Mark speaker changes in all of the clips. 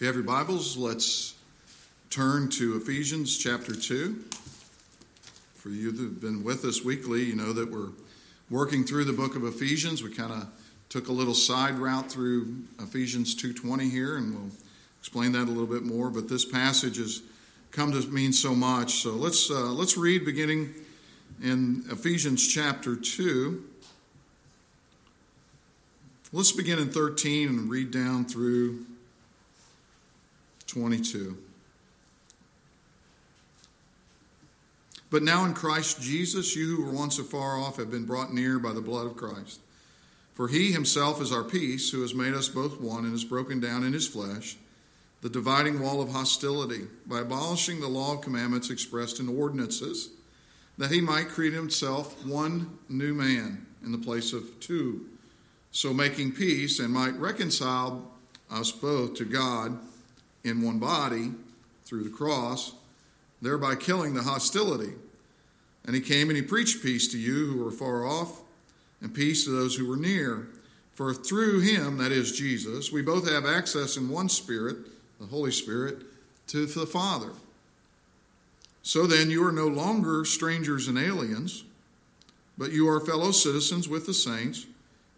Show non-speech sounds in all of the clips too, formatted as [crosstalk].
Speaker 1: If you have your Bibles, let's turn to Ephesians chapter 2. For you that have been with us weekly, you know that we're working through the book of Ephesians. We kind of took a little side route through Ephesians 2:20 here and we'll explain that a little bit more, but this passage has come to mean so much. So let's uh, let's read beginning in Ephesians chapter 2. Let's begin in 13 and read down through 22. But now in Christ Jesus, you who were once afar off have been brought near by the blood of Christ. For he himself is our peace, who has made us both one and has broken down in his flesh the dividing wall of hostility by abolishing the law of commandments expressed in ordinances, that he might create himself one new man in the place of two, so making peace and might reconcile us both to God in one body through the cross, thereby killing the hostility. And he came and he preached peace to you who were far off, and peace to those who were near. For through him, that is Jesus, we both have access in one Spirit, the Holy Spirit, to the Father. So then, you are no longer strangers and aliens, but you are fellow citizens with the saints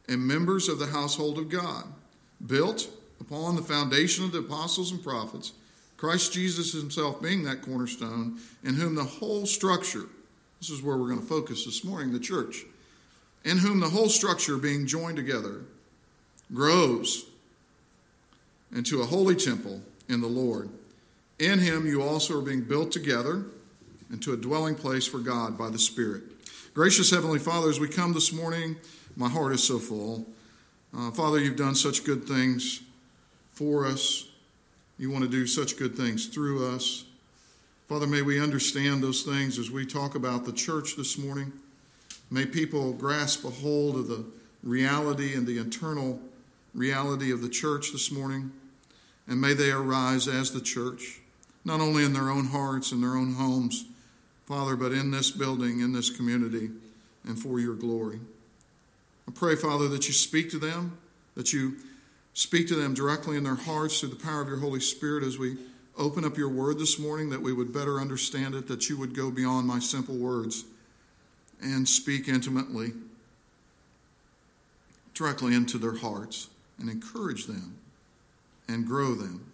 Speaker 1: and members of the household of God, built upon the foundation of the apostles and prophets, Christ Jesus himself being that cornerstone, in whom the whole structure, this is where we're going to focus this morning, the church, in whom the whole structure being joined together grows into a holy temple in the Lord. In him you also are being built together into a dwelling place for God by the Spirit. Gracious Heavenly Father, as we come this morning, my heart is so full. Uh, Father, you've done such good things for us. You want to do such good things through us. Father, may we understand those things as we talk about the church this morning. May people grasp a hold of the reality and the eternal reality of the church this morning. And may they arise as the church, not only in their own hearts and their own homes, Father, but in this building, in this community, and for your glory. I pray, Father, that you speak to them, that you speak to them directly in their hearts through the power of your Holy Spirit as we open up your word this morning, that we would better understand it, that you would go beyond my simple words and speak intimately, directly into their hearts, and encourage them and grow them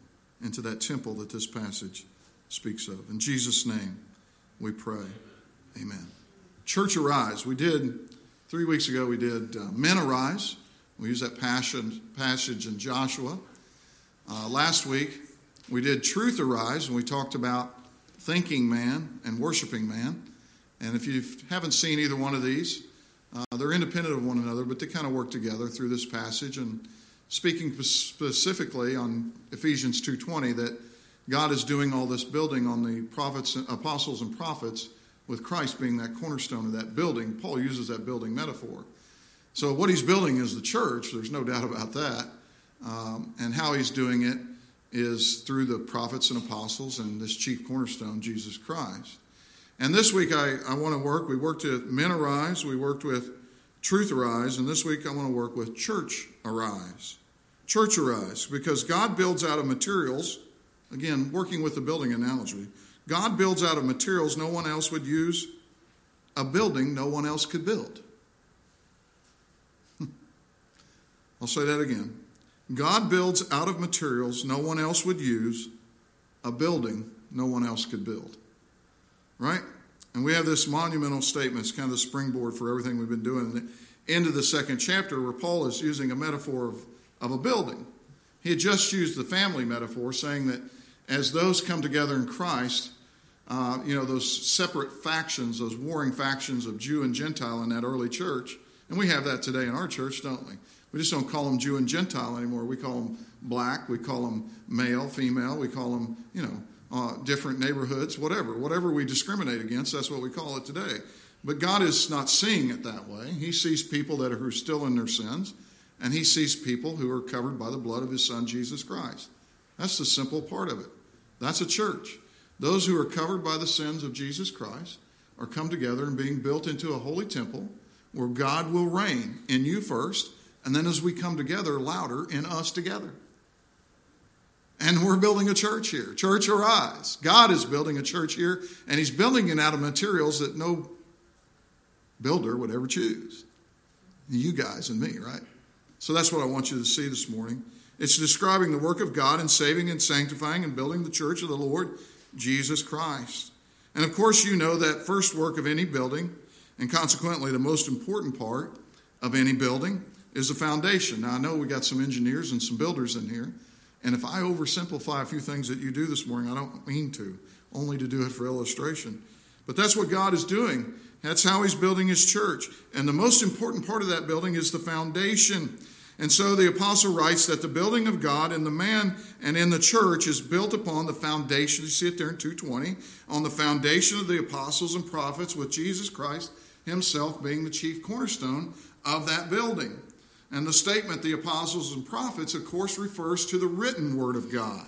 Speaker 1: into that temple that this passage speaks of. In Jesus' name we pray. Amen. Church Arise. We did, three weeks ago, we did uh, Men Arise. We use that passion, passage in Joshua. Uh, last week, we did Truth Arise, and we talked about thinking man and worshiping man. And if you haven't seen either one of these, uh, they're independent of one another, but they kind of work together through this passage. And speaking specifically on Ephesians 2:20, that God is doing all this building on the prophets, apostles, and prophets, with Christ being that cornerstone of that building. Paul uses that building metaphor. So what he's building is the church. There's no doubt about that. Um, and how he's doing it is through the prophets and apostles and this chief cornerstone, Jesus Christ. And this week I, I want to work, we worked with Men Arise, we worked with Truth Arise, and this week I want to work with Church Arise. Church Arise, because God builds out of materials, again, working with the building analogy, God builds out of materials no one else would use, a building no one else could build. I'll say that again. God builds out of materials no one else would use, a building no one else could build. Right? And we have this monumental statement, it's kind of the springboard for everything we've been doing. Into the second chapter, where Paul is using a metaphor of, of a building. He had just used the family metaphor, saying that as those come together in Christ, uh, you know, those separate factions, those warring factions of Jew and Gentile in that early church, and we have that today in our church, don't we? We just don't call them Jew and Gentile anymore. We call them black, we call them male, female, we call them, you know, uh, different neighborhoods, whatever. Whatever we discriminate against, that's what we call it today. But God is not seeing it that way. He sees people that are still in their sins, and He sees people who are covered by the blood of His Son, Jesus Christ. That's the simple part of it. That's a church. Those who are covered by the sins of Jesus Christ are come together and being built into a holy temple where God will reign in you first, and then as we come together, louder in us together. And we're building a church here. Church arise. God is building a church here, and He's building it out of materials that no builder would ever choose. You guys and me, right? So that's what I want you to see this morning. It's describing the work of God in saving and sanctifying and building the church of the Lord Jesus Christ. And of course, you know that first work of any building, and consequently the most important part of any building, is the foundation. Now, I know we got some engineers and some builders in here, and if I oversimplify a few things that you do this morning, I don't mean to, only to do it for illustration. But that's what God is doing. That's how He's building His church. And the most important part of that building is the foundation. And so the apostle writes that the building of God in the man and in the church is built upon the foundation. You see it there in 220 on the foundation of the apostles and prophets, with Jesus Christ himself being the chief cornerstone of that building. And the statement, the apostles and prophets, of course, refers to the written word of God.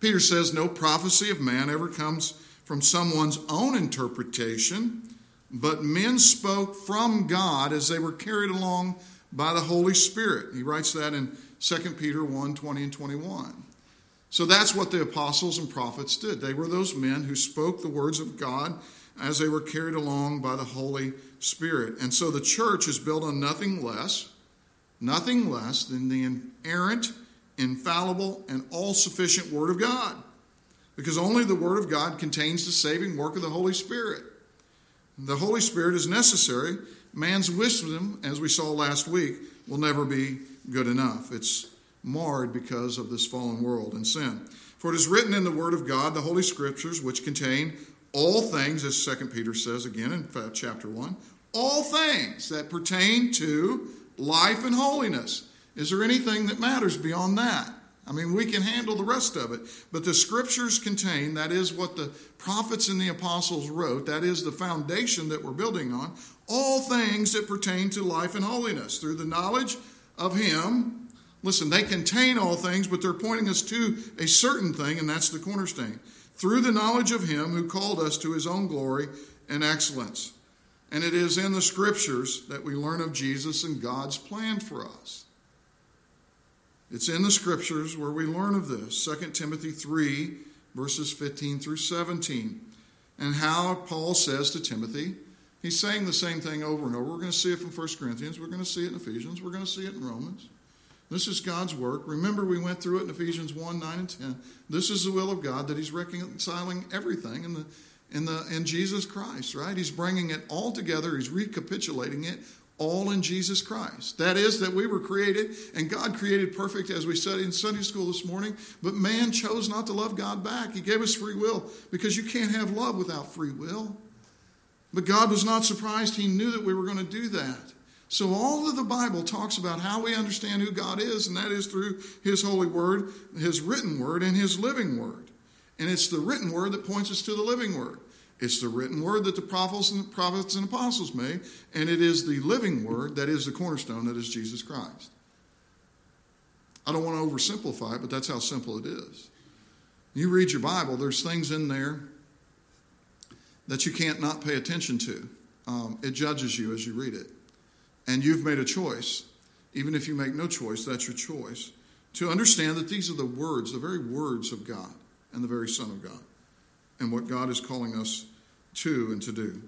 Speaker 1: Peter says, No prophecy of man ever comes from someone's own interpretation, but men spoke from God as they were carried along by the Holy Spirit. He writes that in 2 Peter 1 20 and 21. So that's what the apostles and prophets did. They were those men who spoke the words of God as they were carried along by the Holy Spirit. And so the church is built on nothing less, nothing less than the inerrant, infallible, and all sufficient Word of God. Because only the Word of God contains the saving work of the Holy Spirit. The Holy Spirit is necessary Man's wisdom, as we saw last week, will never be good enough. It's marred because of this fallen world and sin. For it is written in the Word of God, the Holy Scriptures, which contain all things, as 2 Peter says again in chapter 1, all things that pertain to life and holiness. Is there anything that matters beyond that? I mean, we can handle the rest of it. But the scriptures contain, that is what the prophets and the apostles wrote, that is the foundation that we're building on, all things that pertain to life and holiness through the knowledge of Him. Listen, they contain all things, but they're pointing us to a certain thing, and that's the cornerstone. Through the knowledge of Him who called us to His own glory and excellence. And it is in the scriptures that we learn of Jesus and God's plan for us. It's in the scriptures where we learn of this. 2 Timothy 3, verses 15 through 17. And how Paul says to Timothy, He's saying the same thing over and over. We're going to see it from 1 Corinthians. We're going to see it in Ephesians. We're going to see it in Romans. This is God's work. Remember, we went through it in Ephesians 1 9 and 10. This is the will of God that He's reconciling everything in, the, in, the, in Jesus Christ, right? He's bringing it all together, He's recapitulating it all in Jesus Christ. That is, that we were created, and God created perfect, as we studied in Sunday school this morning, but man chose not to love God back. He gave us free will because you can't have love without free will. But God was not surprised. He knew that we were going to do that. So, all of the Bible talks about how we understand who God is, and that is through His holy word, His written word, and His living word. And it's the written word that points us to the living word. It's the written word that the prophets and, prophets and apostles made, and it is the living word that is the cornerstone that is Jesus Christ. I don't want to oversimplify it, but that's how simple it is. You read your Bible, there's things in there that you can't not pay attention to. Um, it judges you as you read it. And you've made a choice. Even if you make no choice, that's your choice. To understand that these are the words, the very words of God and the very Son of God, and what God is calling us to and to do.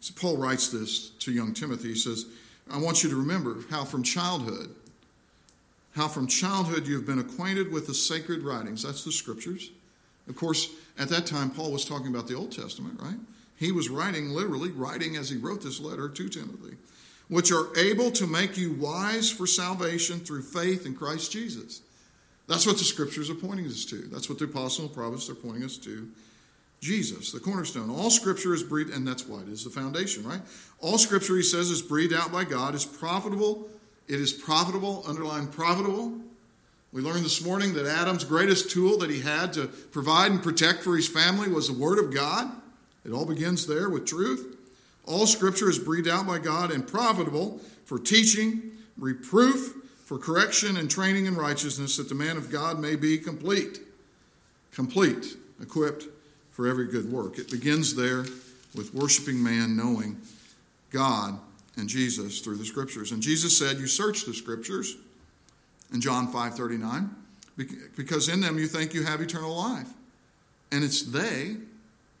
Speaker 1: So Paul writes this to young Timothy. He says, I want you to remember how from childhood, how from childhood you've been acquainted with the sacred writings. That's the scriptures. Of course, at that time, Paul was talking about the Old Testament, right? He was writing, literally, writing as he wrote this letter to Timothy, which are able to make you wise for salvation through faith in Christ Jesus. That's what the scriptures are pointing us to. That's what the apostle and prophets are pointing us to. Jesus, the cornerstone. All scripture is breathed, and that's why it is the foundation, right? All scripture, he says, is breathed out by God, is profitable. It is profitable, underline profitable we learned this morning that Adam's greatest tool that he had to provide and protect for his family was the Word of God. It all begins there with truth. All Scripture is breathed out by God and profitable for teaching, reproof, for correction, and training in righteousness, that the man of God may be complete. Complete, equipped for every good work. It begins there with worshiping man knowing God and Jesus through the Scriptures. And Jesus said, You search the Scriptures in John 5:39, because in them you think you have eternal life. And it's they,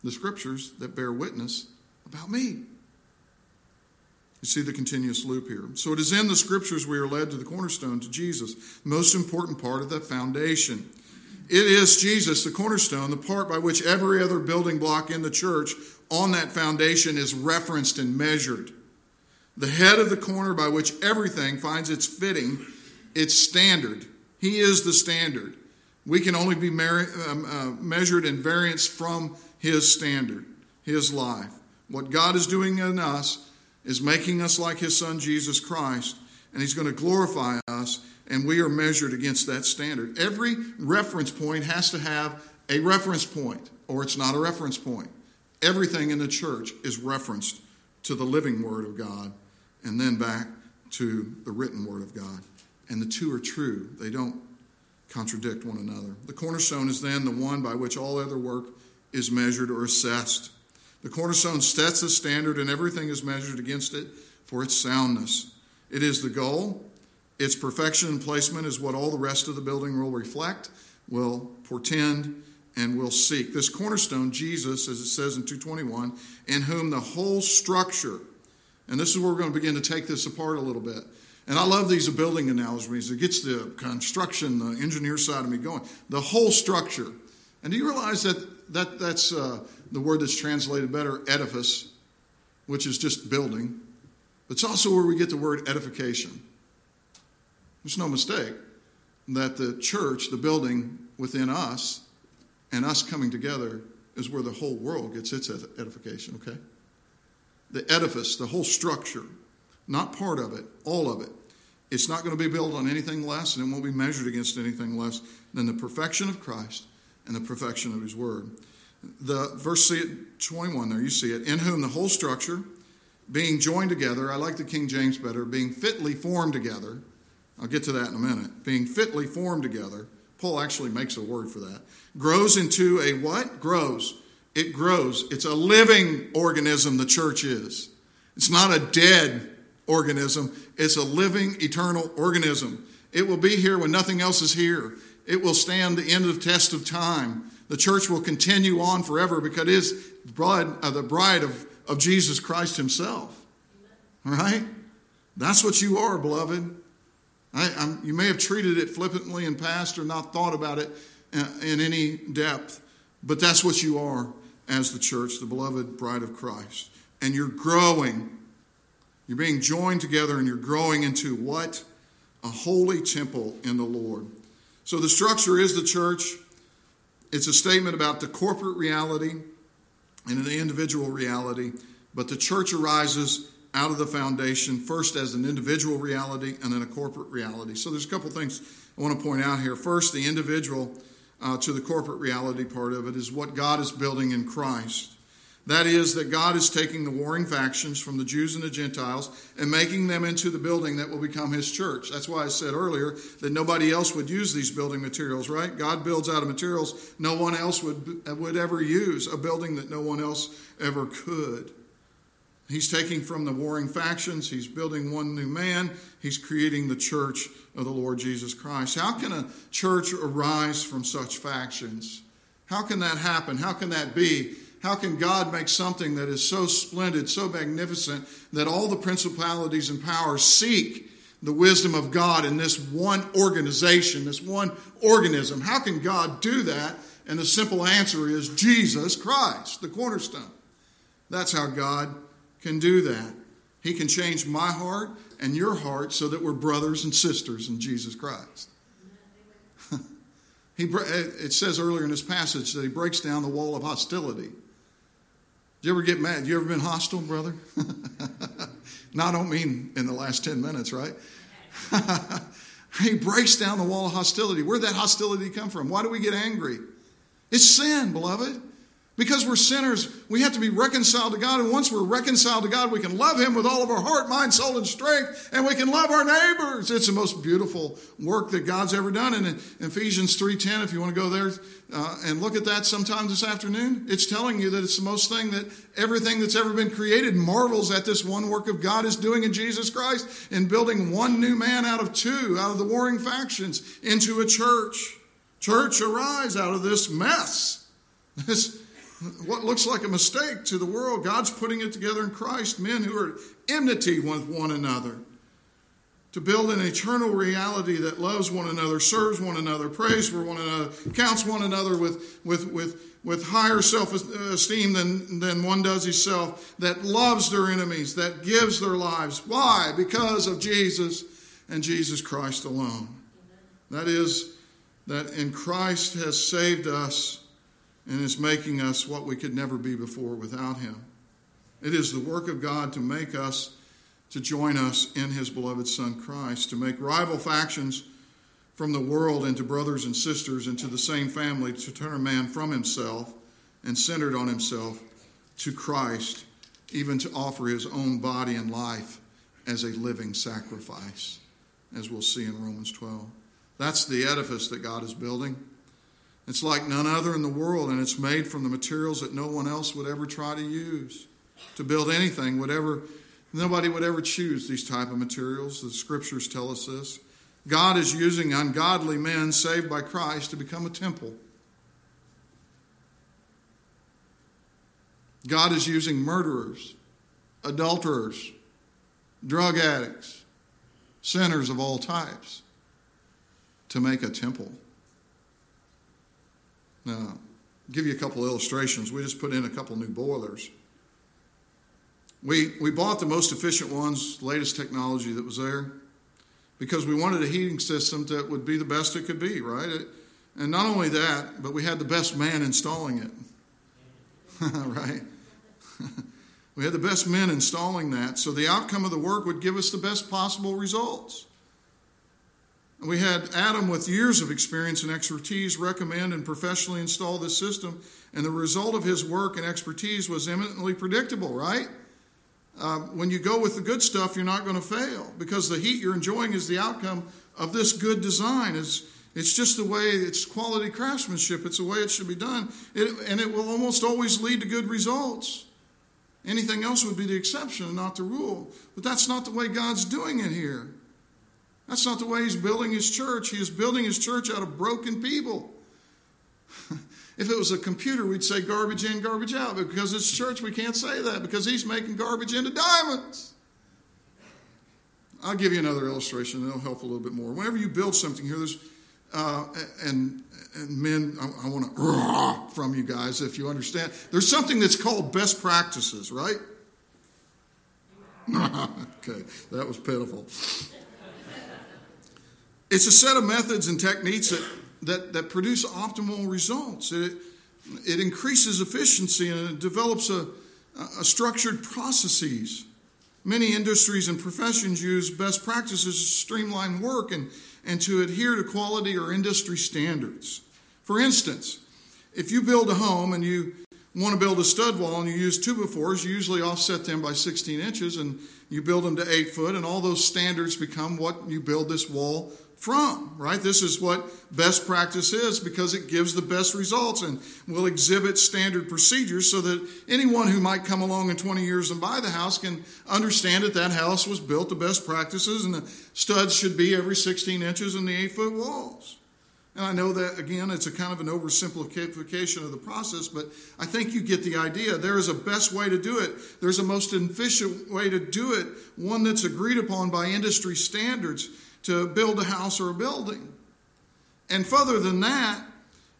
Speaker 1: the scriptures, that bear witness about me. You see the continuous loop here. So it is in the scriptures we are led to the cornerstone, to Jesus, most important part of that foundation. It is Jesus, the cornerstone, the part by which every other building block in the church on that foundation is referenced and measured. The head of the corner by which everything finds its fitting, its standard. He is the standard. We can only be um, uh, measured in variance from His standard, His life. What God is doing in us is making us like his son Jesus Christ, and he's going to glorify us, and we are measured against that standard. Every reference point has to have a reference point, or it's not a reference point. Everything in the church is referenced to the living Word of God and then back to the written Word of God. And the two are true, they don't contradict one another. The cornerstone is then the one by which all other work is measured or assessed. The cornerstone sets the standard, and everything is measured against it for its soundness. It is the goal. Its perfection and placement is what all the rest of the building will reflect, will portend, and will seek. This cornerstone, Jesus, as it says in 221, in whom the whole structure, and this is where we're going to begin to take this apart a little bit. And I love these building analogies. It gets the construction, the engineer side of me going. The whole structure. And do you realize that, that that's uh, the word that's translated better, edifice, which is just building. It's also where we get the word edification. There's no mistake that the church, the building within us, and us coming together is where the whole world gets its edification, okay? The edifice, the whole structure, not part of it, all of it. It's not going to be built on anything less, and it won't be measured against anything less than the perfection of Christ and the perfection of His Word the verse 21 there, you see it, in whom the whole structure, being joined together, I like the King James better, being fitly formed together. I'll get to that in a minute. Being fitly formed together. Paul actually makes a word for that. Grows into a what? Grows. It grows. It's a living organism, the church is. It's not a dead organism, it's a living, eternal organism. It will be here when nothing else is here. It will stand the end of the test of time the church will continue on forever because it is uh, the bride of, of Jesus Christ Himself. All right? That's what you are, beloved. I, you may have treated it flippantly in past or not thought about it uh, in any depth, but that's what you are as the church, the beloved bride of Christ. And you're growing. You're being joined together and you're growing into what? A holy temple in the Lord. So the structure is the church. It's a statement about the corporate reality and the individual reality, but the church arises out of the foundation first as an individual reality and then a corporate reality. So there's a couple things I want to point out here. First, the individual uh, to the corporate reality part of it is what God is building in Christ. That is, that God is taking the warring factions from the Jews and the Gentiles and making them into the building that will become His church. That's why I said earlier that nobody else would use these building materials, right? God builds out of materials no one else would, would ever use, a building that no one else ever could. He's taking from the warring factions, He's building one new man, He's creating the church of the Lord Jesus Christ. How can a church arise from such factions? How can that happen? How can that be? How can God make something that is so splendid, so magnificent, that all the principalities and powers seek the wisdom of God in this one organization, this one organism? How can God do that? And the simple answer is Jesus Christ, the cornerstone. That's how God can do that. He can change my heart and your heart so that we're brothers and sisters in Jesus Christ. [laughs] he, it says earlier in this passage that he breaks down the wall of hostility. Do you ever get mad? You ever been hostile, brother? [laughs] no, I don't mean in the last 10 minutes, right? [laughs] he breaks down the wall of hostility. Where'd that hostility come from? Why do we get angry? It's sin, beloved. Because we're sinners, we have to be reconciled to God. And once we're reconciled to God, we can love Him with all of our heart, mind, soul, and strength. And we can love our neighbors. It's the most beautiful work that God's ever done. And in Ephesians 3.10, if you want to go there uh, and look at that sometime this afternoon, it's telling you that it's the most thing that everything that's ever been created marvels at this one work of God is doing in Jesus Christ in building one new man out of two, out of the warring factions, into a church. Church, arise out of this mess. [laughs] This, what looks like a mistake to the world, God's putting it together in Christ. Men who are enmity with one another. To build an eternal reality that loves one another, serves one another, prays for one another, counts one another with, with, with, with higher self esteem than, than one does himself, that loves their enemies, that gives their lives. Why? Because of Jesus and Jesus Christ alone. That is, that in Christ has saved us and is making us what we could never be before without Him. It is the work of God to make us, to join us in His beloved Son Christ, to make rival factions from the world into brothers and sisters into the same family, to turn a man from himself and centered on himself to Christ, even to offer his own body and life as a living sacrifice, as we'll see in Romans 12. That's the edifice that God is building. It's like none other in the world, and it's made from the materials that no one else would ever try to use. To build anything, whatever nobody would ever choose these type of materials. The scriptures tell us this. God is using ungodly men saved by Christ to become a temple. God is using murderers, adulterers, drug addicts, sinners of all types to make a temple. Now, give you a couple illustrations. We just put in a couple new boilers. We, we bought the most efficient ones, latest technology that was there, because we wanted a heating system that would be the best it could be, right? It, and not only that, but we had the best man installing it, [laughs] right? [laughs] we had the best men installing that, so the outcome of the work would give us the best possible results. We had Adam, with years of experience and expertise, recommend and professionally install this system, and the result of his work and expertise was eminently predictable, right? Uh, when you go with the good stuff, you're not going to fail because the heat you're enjoying is the outcome of this good design. It's, it's just the way it's quality craftsmanship, it's the way it should be done, it, and it will almost always lead to good results. Anything else would be the exception not the rule. But that's not the way God's doing it here. That's not the way he's building his church. He is building his church out of broken people. [laughs] if it was a computer, we'd say garbage in, garbage out. But because it's church, we can't say that because he's making garbage into diamonds. I'll give you another illustration. It'll help a little bit more. Whenever you build something here, there's uh, and, and men, I, I want to [laughs] from you guys if you understand. There's something that's called best practices, right? [laughs] okay, that was pitiful. It's a set of methods and techniques that, that, that produce optimal results. It, it increases efficiency and it develops a, a structured processes. Many industries and professions use best practices to streamline work and, and to adhere to quality or industry standards. For instance, if you build a home and you want to build a stud wall and you use two by fours, you usually offset them by 16 inches and you build them to 8 foot, and all those standards become what you build this wall from, right? This is what best practice is because it gives the best results and will exhibit standard procedures so that anyone who might come along in 20 years and buy the house can understand that that house was built to best practices and the studs should be every 16 inches in the 8 foot walls. And I know that, again, it's a kind of an oversimplification of the process, but I think you get the idea. There is a best way to do it. There's a most efficient way to do it, one that's agreed upon by industry standards to build a house or a building. And further than that,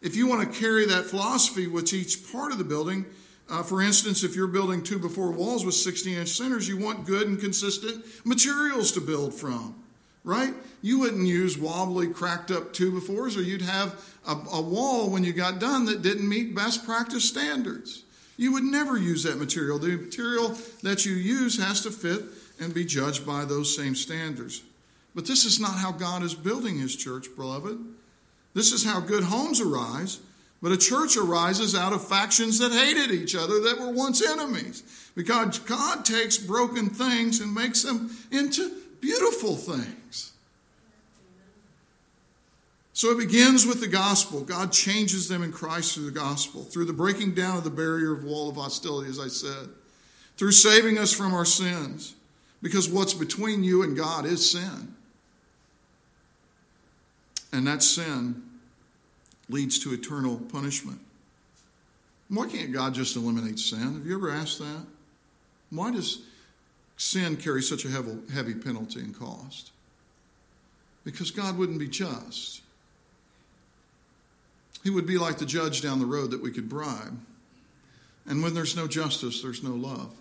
Speaker 1: if you want to carry that philosophy with each part of the building, uh, for instance, if you're building two by four walls with 60 inch centers, you want good and consistent materials to build from, right? You wouldn't use wobbly, cracked up two by fours, or you'd have a, a wall when you got done that didn't meet best practice standards. You would never use that material. The material that you use has to fit and be judged by those same standards. But this is not how God is building his church, beloved. This is how good homes arise. But a church arises out of factions that hated each other, that were once enemies. Because God takes broken things and makes them into beautiful things. So it begins with the gospel. God changes them in Christ through the gospel, through the breaking down of the barrier of wall of hostility, as I said, through saving us from our sins. Because what's between you and God is sin. And that sin leads to eternal punishment. Why can't God just eliminate sin? Have you ever asked that? Why does sin carry such a heavy, penalty and cost? Because God wouldn't be just. He would be like the judge down the road that we could bribe. And when there's no justice, there's no love.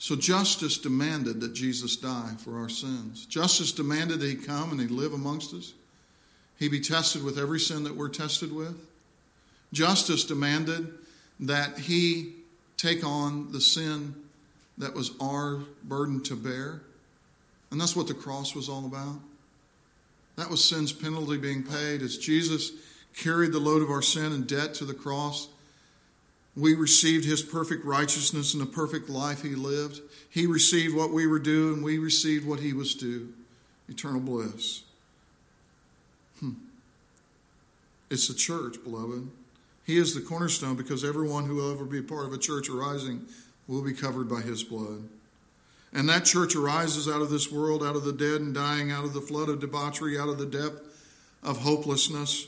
Speaker 1: So justice demanded that Jesus die for our sins. Justice demanded that he come and he live amongst us. He be tested with every sin that we're tested with. Justice demanded that he take on the sin that was our burden to bear. And that's what the cross was all about. That was sin's penalty being paid as Jesus carried the load of our sin and debt to the cross. We received his perfect righteousness and the perfect life he lived. He received what we were due, and we received what he was due eternal bliss. Hmm. It's the church, beloved. He is the cornerstone because everyone who will ever be part of a church arising will be covered by his blood. And that church arises out of this world, out of the dead and dying, out of the flood of debauchery, out of the depth of hopelessness.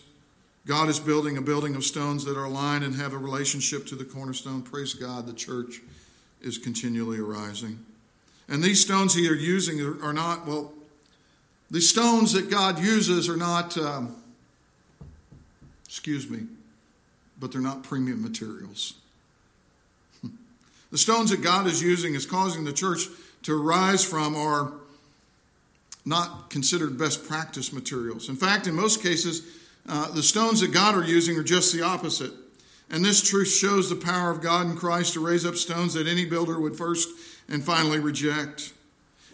Speaker 1: God is building a building of stones that are aligned and have a relationship to the cornerstone. Praise God, the church is continually arising. And these stones he are using are not, well, the stones that God uses are not, um, excuse me, but they're not premium materials. the stones that God is using is causing the church to arise from are not considered best practice materials. In fact, in most cases, uh, the stones that God are using are just the opposite. And this truth shows the power of God in Christ to raise up stones that any builder would first and finally reject.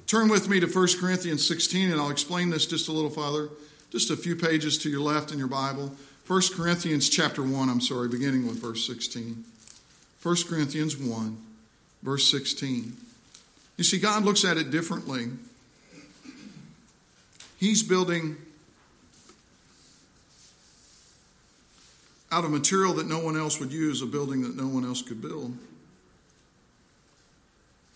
Speaker 1: Turn with me to 1 Corinthians 16, and I'll explain this just a little further, just a few pages to your left in your Bible. 1 Corinthians chapter 1, I'm sorry, beginning with verse 16. 1 Corinthians 1, verse 16. You see, God looks at it differently. He's building out of material that no one else would use, a building that no one else could build.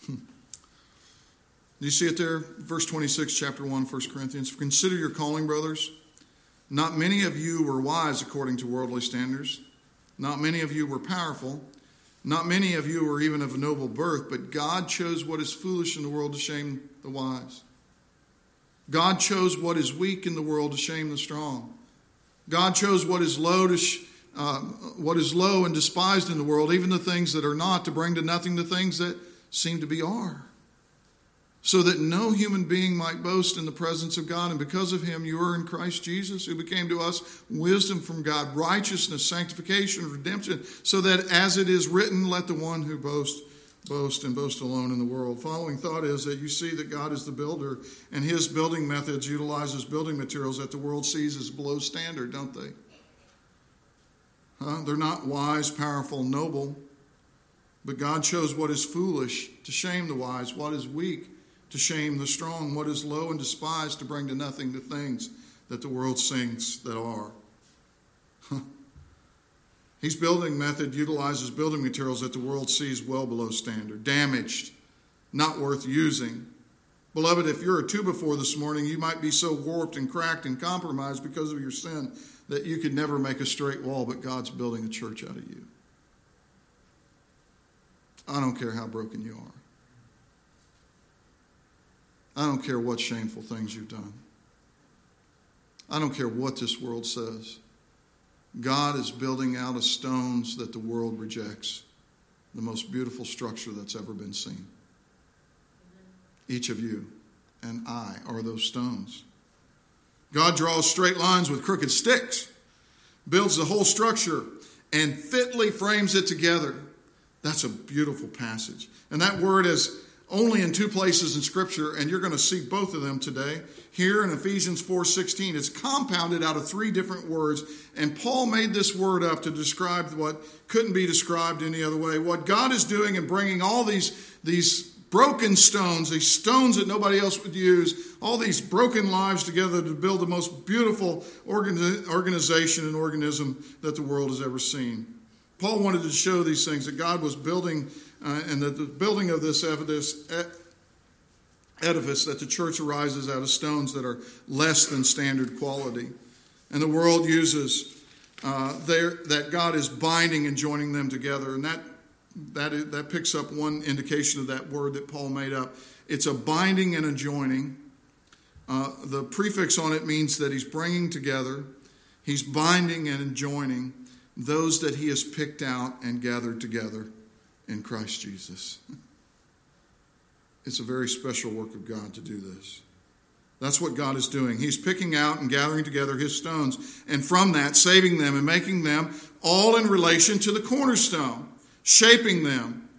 Speaker 1: Hmm. Do you see it there? Verse 26, chapter 1, 1 Corinthians. Consider your calling, brothers. Not many of you were wise according to worldly standards. Not many of you were powerful. Not many of you were even of noble birth, but God chose what is foolish in the world to shame the wise. God chose what is weak in the world to shame the strong. God chose what is low to uh, what is low and despised in the world, even the things that are not, to bring to nothing the things that seem to be are so that no human being might boast in the presence of God. And because of him, you are in Christ Jesus, who became to us wisdom from God, righteousness, sanctification, redemption, so that as it is written, let the one who boasts boast and boast alone in the world. Following thought is that you see that God is the builder, and his building methods utilizes building materials that the world sees as below standard, don't they? Huh? They're not wise, powerful, noble. But God chose what is foolish to shame the wise, what is weak to shame the strong, what is low and despised to bring to nothing the things that the world thinks that are. His building method utilizes building materials that the world sees well below standard, damaged, not worth using. Beloved, if you're a two by four this morning, you might be so warped and cracked and compromised because of your sin that you could never make a straight wall, but God's building a church out of you. I don't care how broken you are. I don't care what shameful things you've done. I don't care what this world says. God is building out of stones that the world rejects the most beautiful structure that's ever been seen. Each of you and I are those stones. God draws straight lines with crooked sticks, builds the whole structure, and fitly frames it together. That's a beautiful passage. And that word is only in two places in scripture and you're going to see both of them today here in ephesians 4.16 it's compounded out of three different words and paul made this word up to describe what couldn't be described any other way what god is doing in bringing all these these broken stones these stones that nobody else would use all these broken lives together to build the most beautiful organization and organism that the world has ever seen paul wanted to show these things that god was building uh, and that the building of this edifice that the church arises out of stones that are less than standard quality. And the world uses uh, that God is binding and joining them together. And that, that, is, that picks up one indication of that word that Paul made up. It's a binding and a joining. Uh, the prefix on it means that he's bringing together, he's binding and joining those that he has picked out and gathered together in Christ Jesus. It's a very special work of God to do this. That's what God is doing. He's picking out and gathering together his stones, and from that, saving them and making them all in relation to the cornerstone, shaping them,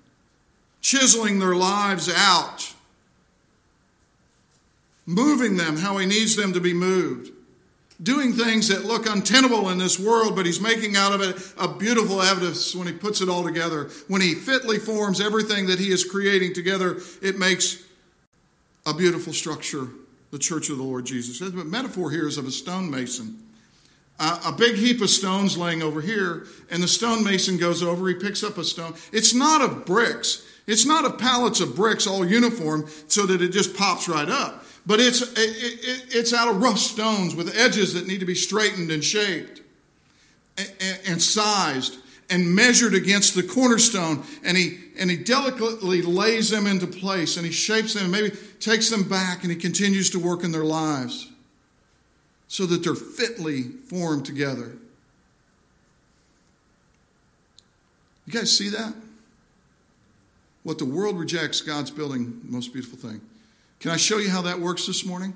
Speaker 1: chiseling their lives out, moving them how he needs them to be moved doing things that look untenable in this world, but he's making out of it a beautiful evidence when he puts it all together. When he fitly forms everything that he is creating together, it makes a beautiful structure, the church of the Lord Jesus. The metaphor here is of a stonemason. A big heap of stones laying over here, and the stonemason goes over, he picks up a stone. It's not of bricks. It's not of pallets of bricks all uniform so that it just pops right up but it's, it, it, it's out of rough stones with edges that need to be straightened and shaped and, and, and sized and measured against the cornerstone. And he, and he delicately lays them into place and he shapes them and maybe takes them back and he continues to work in their lives so that they're fitly formed together. You guys see that? What the world rejects, God's building, most beautiful thing. Can I show you how that works this morning?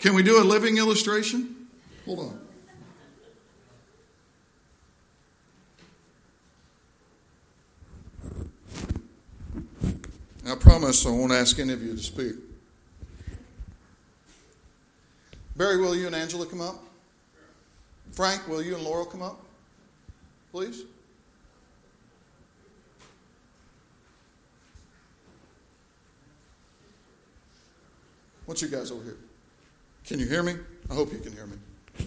Speaker 1: Can we do a living illustration? Hold on. I promise I won't ask any of you to speak. Barry, will you and Angela come up? Frank, will you and Laurel come up? Please? What's you guys over here? Can you hear me? I hope you can hear me.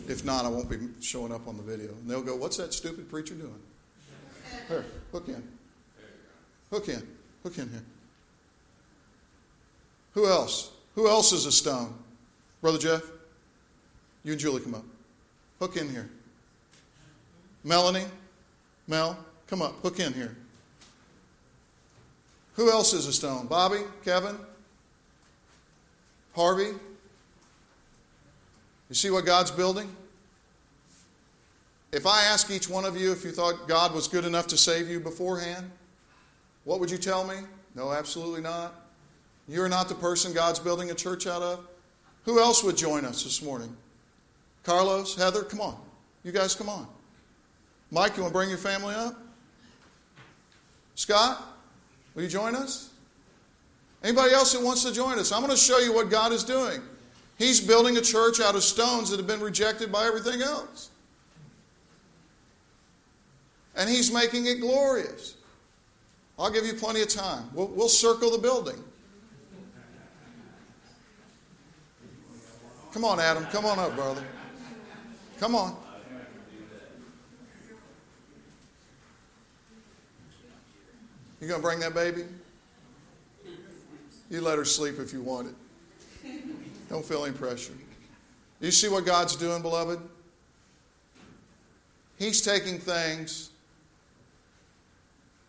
Speaker 1: If not, I won't be showing up on the video. And they'll go, What's that stupid preacher doing? Here, hook in. Hook in. Hook in here. Who else? Who else is a stone? Brother Jeff? You and Julie come up. Hook in here. Melanie? Mel? Come up. Hook in here. Who else is a stone? Bobby? Kevin? Harvey, you see what God's building? If I ask each one of you if you thought God was good enough to save you beforehand, what would you tell me? No, absolutely not. You're not the person God's building a church out of. Who else would join us this morning? Carlos, Heather, come on. You guys come on. Mike, you want to bring your family up? Scott, will you join us? Anybody else that wants to join us? I'm going to show you what God is doing. He's building a church out of stones that have been rejected by everything else. And He's making it glorious. I'll give you plenty of time. We'll, we'll circle the building. Come on, Adam. Come on up, brother. Come on. You going to bring that baby? You let her sleep if you want it. Don't feel any pressure. You see what God's doing, beloved? He's taking things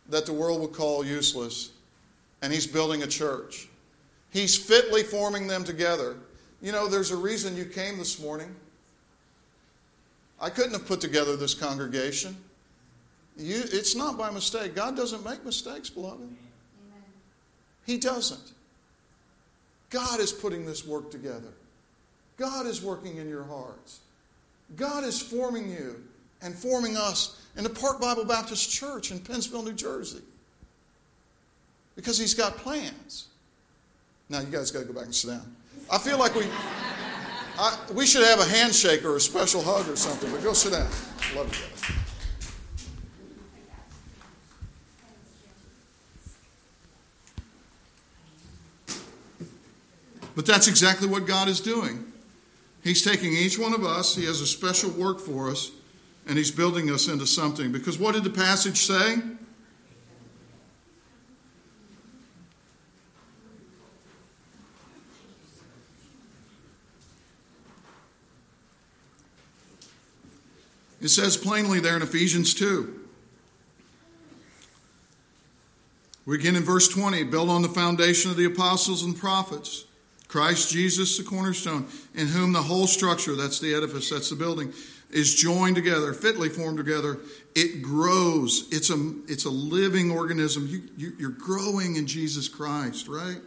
Speaker 1: that the world would call useless, and He's building a church. He's fitly forming them together. You know, there's a reason you came this morning. I couldn't have put together this congregation. You, it's not by mistake. God doesn't make mistakes, beloved. Amen. He doesn't. God is putting this work together. God is working in your hearts. God is forming you and forming us in the Park Bible Baptist Church in Pennsville, New Jersey. Because He's got plans. Now, you guys got to go back and sit down. I feel like we, I, we should have a handshake or a special hug or something, but go sit down. Love you guys. But that's exactly what God is doing. He's taking each one of us, He has a special work for us, and He's building us into something. Because what did the passage say? It says plainly there in Ephesians 2. We begin in verse 20 build on the foundation of the apostles and prophets, Christ Jesus, the cornerstone, in whom the whole structure, that's the edifice, that's the building, is joined together, fitly formed together. It grows. It's a, it's a living organism. You, you, you're growing in Jesus Christ, right?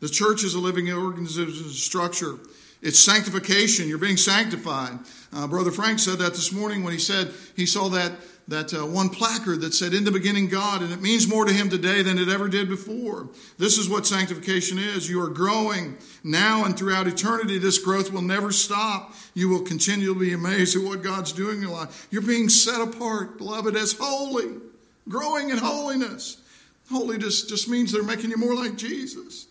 Speaker 1: The church is a living organism, structure. It's sanctification. You're being sanctified. Uh, Brother Frank said that this morning when he said he saw that that uh, one placard that said, In the beginning, God, and it means more to him today than it ever did before. This is what sanctification is. You are growing now and throughout eternity. This growth will never stop. You will continually be amazed at what God's doing in your life. You're being set apart, beloved, as holy, growing in holiness. Holiness just means they're making you more like Jesus.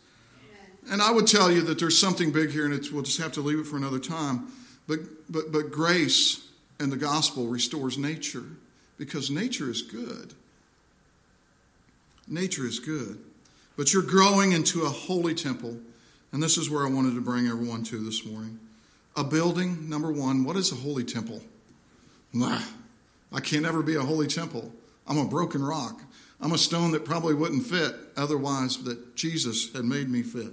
Speaker 1: And I would tell you that there's something big here, and we'll just have to leave it for another time. But, but, but grace and the gospel restores nature because nature is good. Nature is good. But you're growing into a holy temple, and this is where I wanted to bring everyone to this morning. A building, number one, what is a holy temple? Nah, I can't ever be a holy temple. I'm a broken rock. I'm a stone that probably wouldn't fit otherwise that Jesus had made me fit.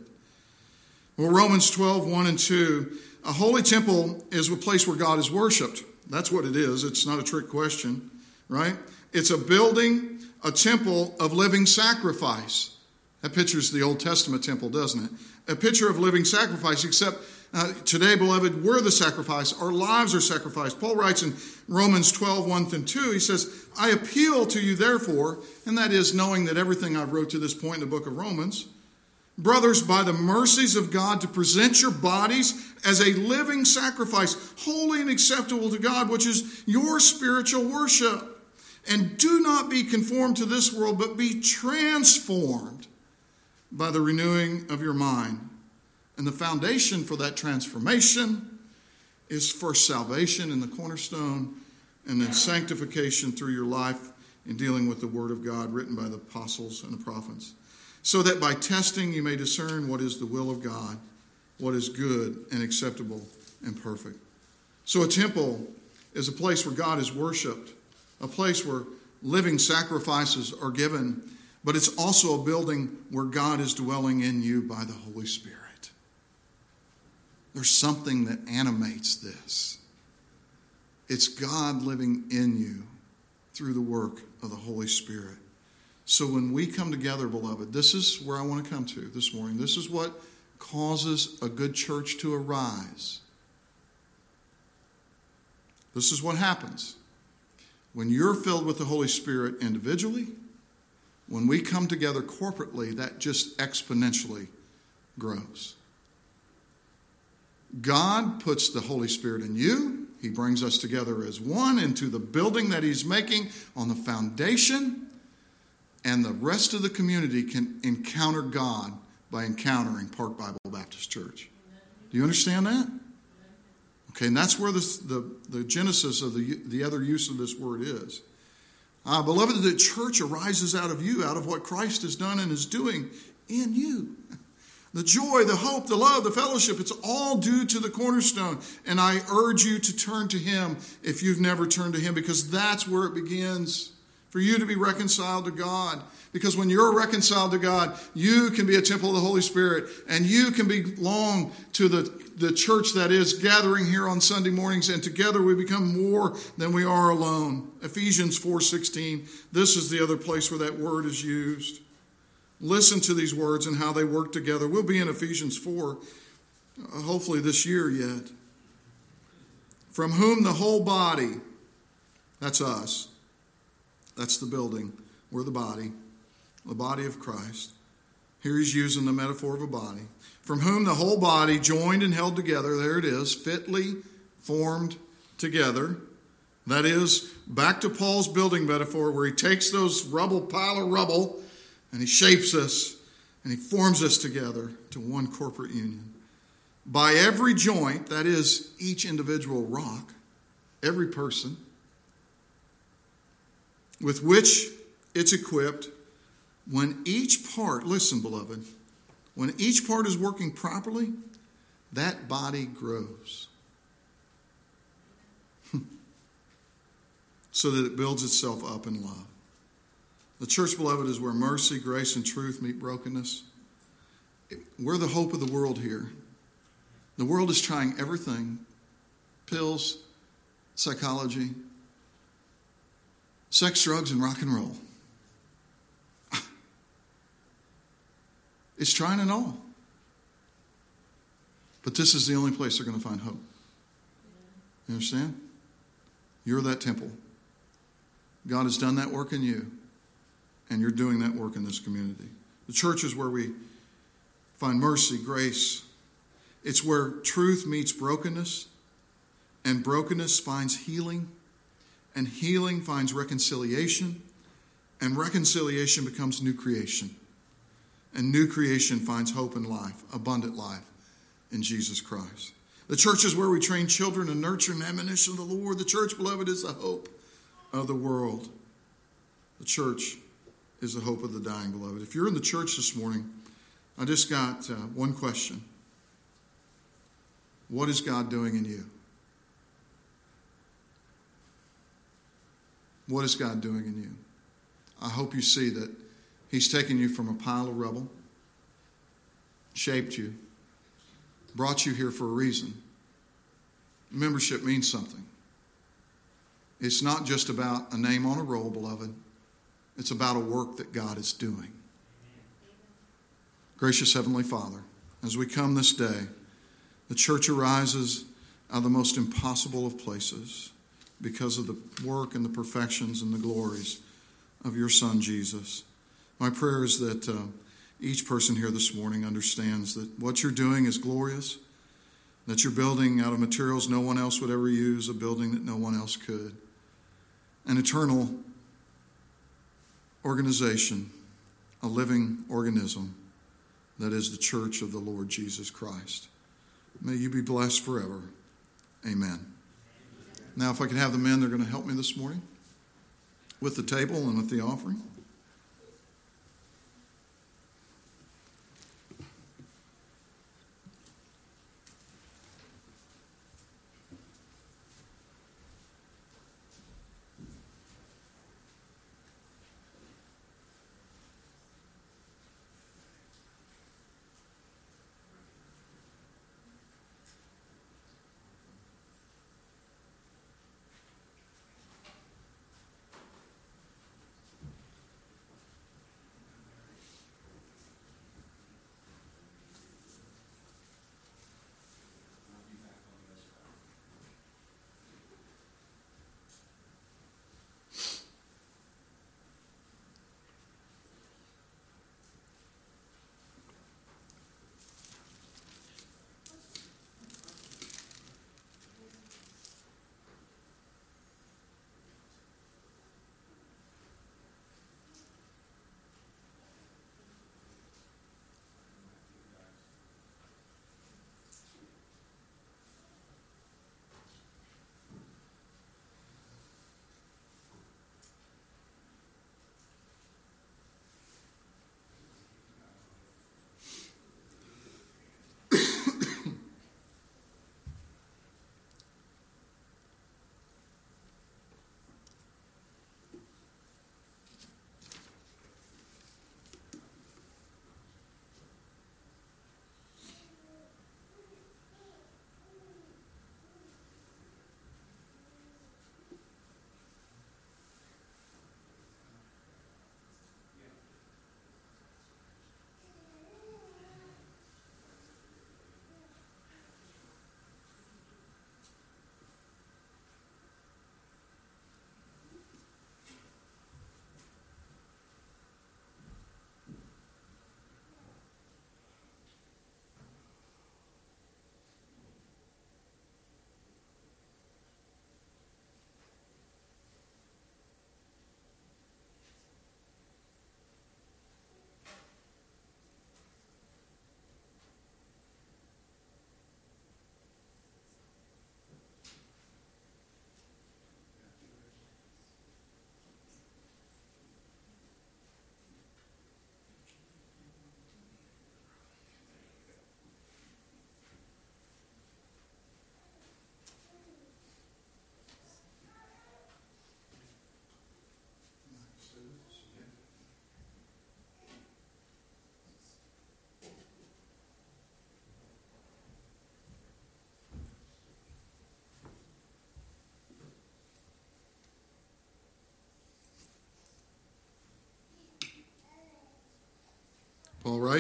Speaker 1: Well, Romans 12, 1 and 2, a holy temple is a place where God is worshiped. That's what it is. It's not a trick question right? It's a building, a temple of living sacrifice. That pictures the Old Testament temple, doesn't it? A picture of living sacrifice, except uh, today, beloved, we're the sacrifice. Our lives are sacrificed. Paul writes in Romans 12, 1 and 2, he says, I appeal to you, therefore, and that is knowing that everything I've wrote to this point in the book of Romans, brothers, by the mercies of God, to present your bodies as a living sacrifice, holy and acceptable to God, which is your spiritual worship. And do not be conformed to this world, but be transformed by the renewing of your mind. And the foundation for that transformation is first salvation in the cornerstone, and then sanctification through your life in dealing with the Word of God written by the apostles and the prophets. So that by testing you may discern what is the will of God, what is good and acceptable and perfect. So a temple is a place where God is worshiped a place where living sacrifices are given, but it's also a building where God is dwelling in you by the Holy Spirit. There's something that animates this. It's God living in you through the work of the Holy Spirit. So when we come together, beloved, this is where I want to come to this morning. This is what causes a good church to arise. This is what happens. When you're filled with the Holy Spirit individually, when we come together corporately, that just exponentially grows. God puts the Holy Spirit in you. He brings us together as one into the building that He's making on the foundation, and the rest of the community can encounter God by encountering Park Bible Baptist Church. Do you understand that? Okay, and that's where this, the, the genesis of the, the other use of this word is. Uh, beloved, the church arises out of you, out of what Christ has done and is doing in you. The joy, the hope, the love, the fellowship, it's all due to the cornerstone. And I urge you to turn to Him if you've never turned to Him, because that's where it begins for you to be reconciled to God. Because when you're reconciled to God, you can be a temple of the Holy Spirit and you can belong to the, the church that is gathering here on Sunday mornings and together we become more than we are alone. Ephesians 4:16. This is the other place where that word is used. Listen to these words and how they work together. We'll be in Ephesians 4 uh, hopefully this year yet. From whom the whole body that's us that's the building. We're the body, the body of Christ. Here he's using the metaphor of a body, from whom the whole body, joined and held together, there it is, fitly formed together. That is, back to Paul's building metaphor, where he takes those rubble, pile of rubble, and he shapes us and he forms us together to one corporate union. By every joint, that is, each individual rock, every person, with which it's equipped, when each part, listen, beloved, when each part is working properly, that body grows. [laughs] so that it builds itself up in love. The church, beloved, is where mercy, grace, and truth meet brokenness. We're the hope of the world here. The world is trying everything pills, psychology, sex, drugs, and rock and roll. [sighs] It's trying it all. But this is the only place they're going to find hope. You understand? You're that temple. God has done that work in you, and you're doing that work in this community. The church is where we find mercy, grace. It's where truth meets brokenness, and brokenness finds healing, and healing finds reconciliation, and reconciliation becomes new creation. And new creation finds hope and life, abundant life in Jesus Christ. The church is where we train children and nurture and admonition of the Lord. The church, beloved, is the hope of the world. The church is the hope of the dying, beloved. If you're in the church this morning, I just got uh, one question What is God doing in you? What is God doing in you? I hope you see that He's taken you from a pile of rubble, shaped you, brought you here for a reason. Membership means something. It's not just about a name on a roll, beloved. It's about a work that God is doing. Gracious Heavenly Father, as we come this day, the church arises out of the most impossible of places because of the work and the perfections and the glories of your Son, Jesus. My prayer is that uh, each person here this morning understands that what you're doing is glorious, that you're building out of materials no one else would ever use, a building that no one else could, an eternal organization, a living organism that is the church of the Lord Jesus Christ. May you be blessed forever. Amen. Now, if I can have the men, they're going to help me this morning with the table and with the offering.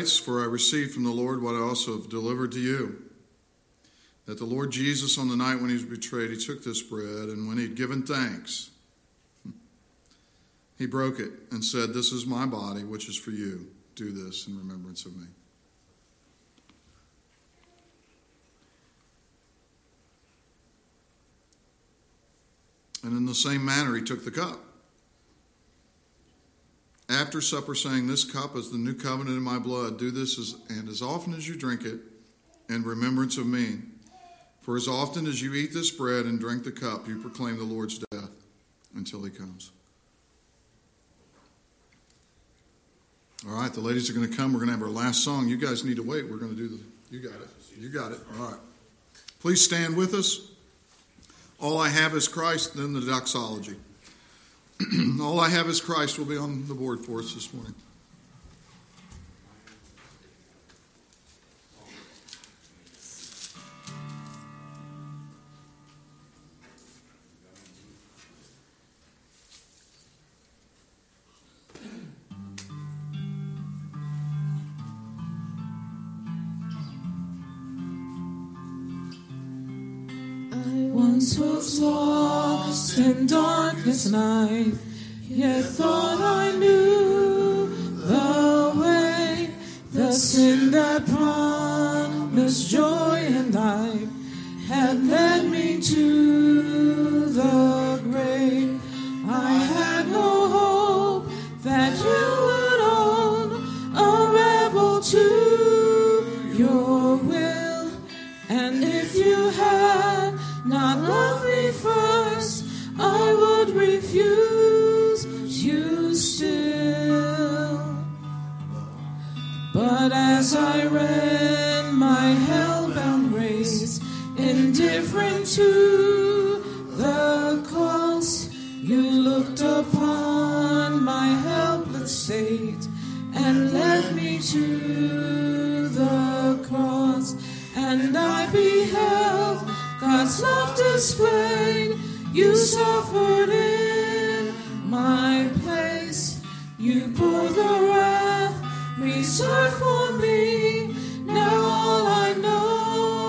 Speaker 1: Writes, For I received from the Lord what I also have delivered to you. That the Lord Jesus, on the night when he was betrayed, he took this bread, and when he had given thanks, [laughs] he broke it and said, This is my body, which is for you. Do this in remembrance of me. And in the same manner, he took the cup. After supper, saying, This cup is the new covenant in my blood. Do this as, and as often as you drink it in remembrance of me. For as often as you eat this bread and drink the cup, you proclaim the Lord's death until he comes. All right, the ladies are going to come. We're going to have our last song. You guys need to wait. We're going to do the. You got it. You got it. All right. Please stand with us. All I have is Christ, then the doxology. [clears throat] All I have is Christ will be on the board for us this morning.
Speaker 2: Was lost in darkness night, yet thought I knew the way, the sin that promised joy